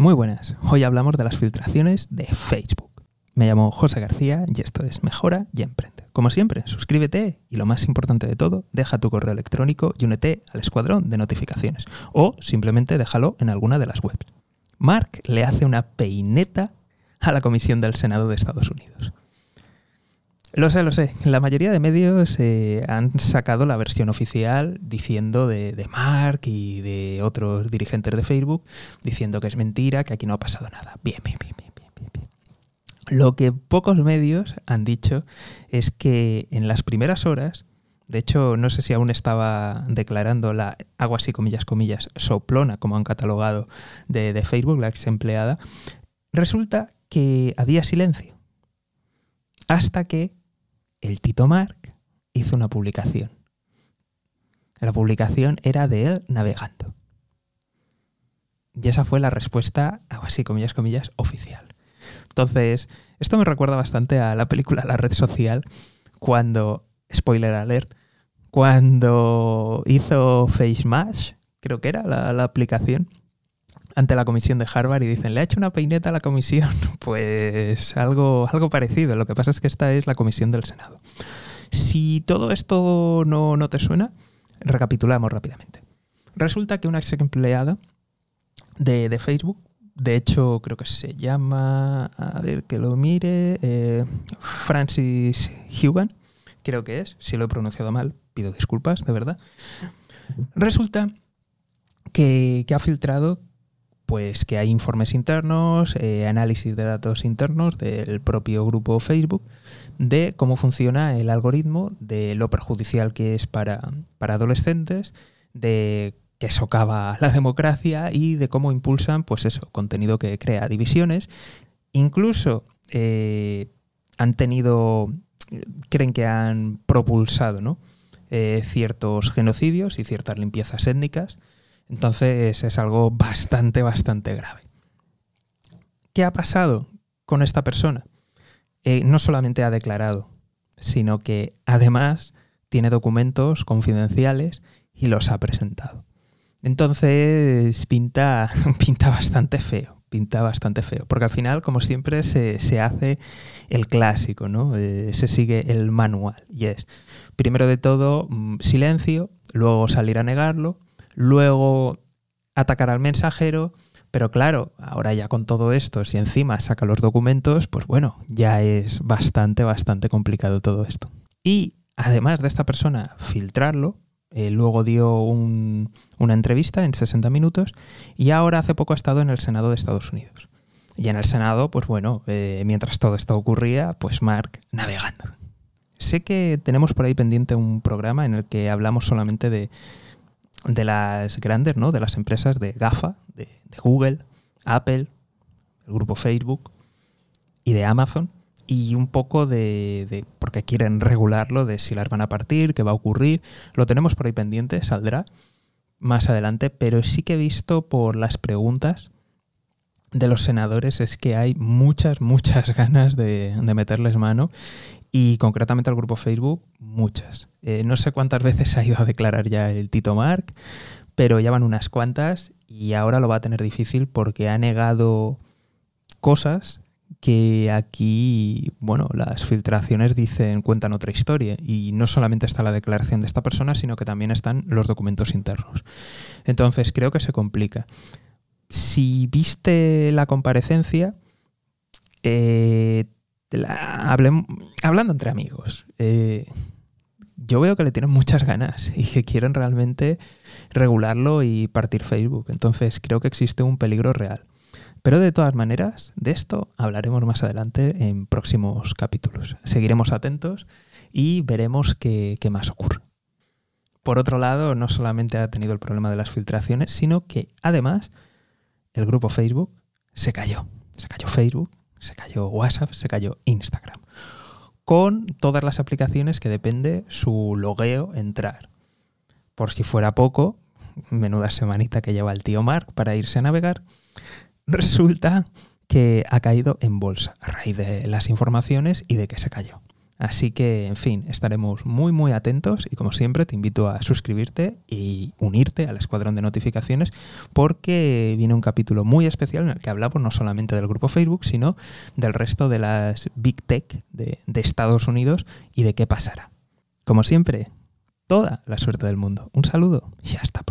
Muy buenas, hoy hablamos de las filtraciones de Facebook. Me llamo José García y esto es Mejora y Emprende. Como siempre, suscríbete y lo más importante de todo, deja tu correo electrónico y únete al escuadrón de notificaciones o simplemente déjalo en alguna de las webs. Mark le hace una peineta a la Comisión del Senado de Estados Unidos. Lo sé, lo sé. La mayoría de medios eh, han sacado la versión oficial diciendo de, Mark y de otros dirigentes de Facebook diciendo que es mentira, que aquí no ha pasado nada. Bien, bien, bien, bien, bien, bien. Lo que pocos medios han dicho es que en las primeras horas, de hecho, no sé si aún estaba declarando la agua así, comillas, comillas, soplona, como han catalogado de Facebook, la ex empleada, resulta que había silencio. Hasta que el Tito Mark hizo una publicación. La publicación era de él navegando. Y esa fue la respuesta, algo así, comillas, comillas, oficial. Entonces, esto me recuerda bastante a la película La Red Social, cuando, spoiler alert, cuando hizo FaceMash, creo que era la aplicación, ante la comisión de Harvard y dicen, ¿le ha hecho una peineta a la comisión? Pues algo, algo parecido. Lo que pasa es que esta es la comisión del Senado. Si todo esto no, no te suena, recapitulamos rápidamente. Resulta que una ex empleada de, de, Facebook, de hecho creo que se llama, a ver que lo mire, eh, Francis Hugan, creo que es, si lo he pronunciado mal, pido disculpas, de verdad. Resulta que, que ha filtrado pues que hay informes internos, eh, análisis de datos internos del propio grupo Facebook de cómo funciona el algoritmo, de lo perjudicial que es para, para adolescentes, de que socava la democracia y de cómo impulsan, pues eso, contenido que crea divisiones. Incluso eh, han tenido, creen que han propulsado ¿no? eh, ciertos genocidios y ciertas limpiezas étnicas entonces es algo bastante, bastante grave. ¿Qué ha pasado con esta persona? Eh, no solamente ha declarado, sino que además tiene documentos confidenciales y los ha presentado. Entonces pinta, pinta bastante feo, pinta bastante feo, porque al final, como siempre, se, se hace el clásico, ¿no? Eh, se sigue el manual, y es, primero de todo, mm, silencio, luego salir a negarlo, luego atacar al mensajero, pero claro, ahora ya con todo esto, si encima saca los documentos, pues bueno, ya es bastante, bastante complicado todo esto. Y además de esta persona filtrarlo, eh, luego dio un, una entrevista en 60 minutos y ahora hace poco ha estado en el Senado de Estados Unidos. Y en el Senado, pues bueno, eh, mientras todo esto ocurría, pues Mark navegando. Sé que tenemos por ahí pendiente un programa en el que hablamos solamente de de las grandes, ¿no? De las empresas de GAFA, de, de, Google, Apple, el grupo Facebook y de Amazon. Y un poco de, de, porque quieren regularlo, de si las van a partir, qué va a ocurrir. Lo tenemos por ahí pendiente, saldrá más adelante, pero sí que he visto por las preguntas de los senadores es que hay muchas, muchas ganas de, de meterles mano y concretamente al grupo Facebook, muchas. Eh, no sé cuántas veces ha ido a declarar ya el Tito Mark, pero ya van unas cuantas y ahora lo va a tener difícil porque ha negado cosas que aquí, bueno, las filtraciones dicen, cuentan otra historia. Y no solamente está la declaración de esta persona, sino que también están los documentos internos. Entonces, creo que se complica. Si viste la comparecencia, eh, hablando entre amigos, eh, yo veo que le tienen muchas ganas y que quieren realmente regularlo y partir Facebook. Entonces creo que existe un peligro real. Pero de todas maneras, de esto hablaremos más adelante en próximos capítulos. Seguiremos atentos y veremos qué, qué más ocurre. Por otro lado, no solamente ha tenido el problema de las filtraciones, sino que además el grupo Facebook se cayó. Se cayó Facebook se cayó WhatsApp, se cayó Instagram. Con todas las aplicaciones que depende su logueo entrar. Por si fuera poco, menuda semanita que lleva el tío Mark para irse a navegar, resulta que ha caído en bolsa a raíz de las informaciones y de que se cayó. Así que, en fin, estaremos muy, muy atentos y como siempre te invito a suscribirte y unirte al escuadrón de notificaciones porque viene un capítulo muy especial en el que hablamos no solamente del grupo Facebook, sino del resto de las Big Tech de, Estados Unidos y de qué pasará. Como siempre, toda la suerte del mundo. Un saludo y hasta